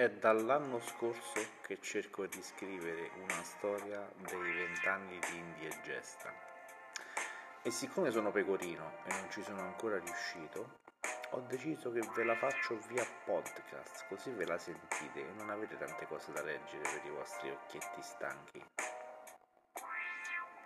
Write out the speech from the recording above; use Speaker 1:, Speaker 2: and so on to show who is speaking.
Speaker 1: È dall'anno scorso che cerco di scrivere una storia dei vent'anni di Indie e Gesta. E siccome sono pecorino e non ci sono ancora riuscito, ho deciso che ve la faccio via podcast, così ve la sentite e non avete tante cose da leggere per i vostri occhietti stanchi.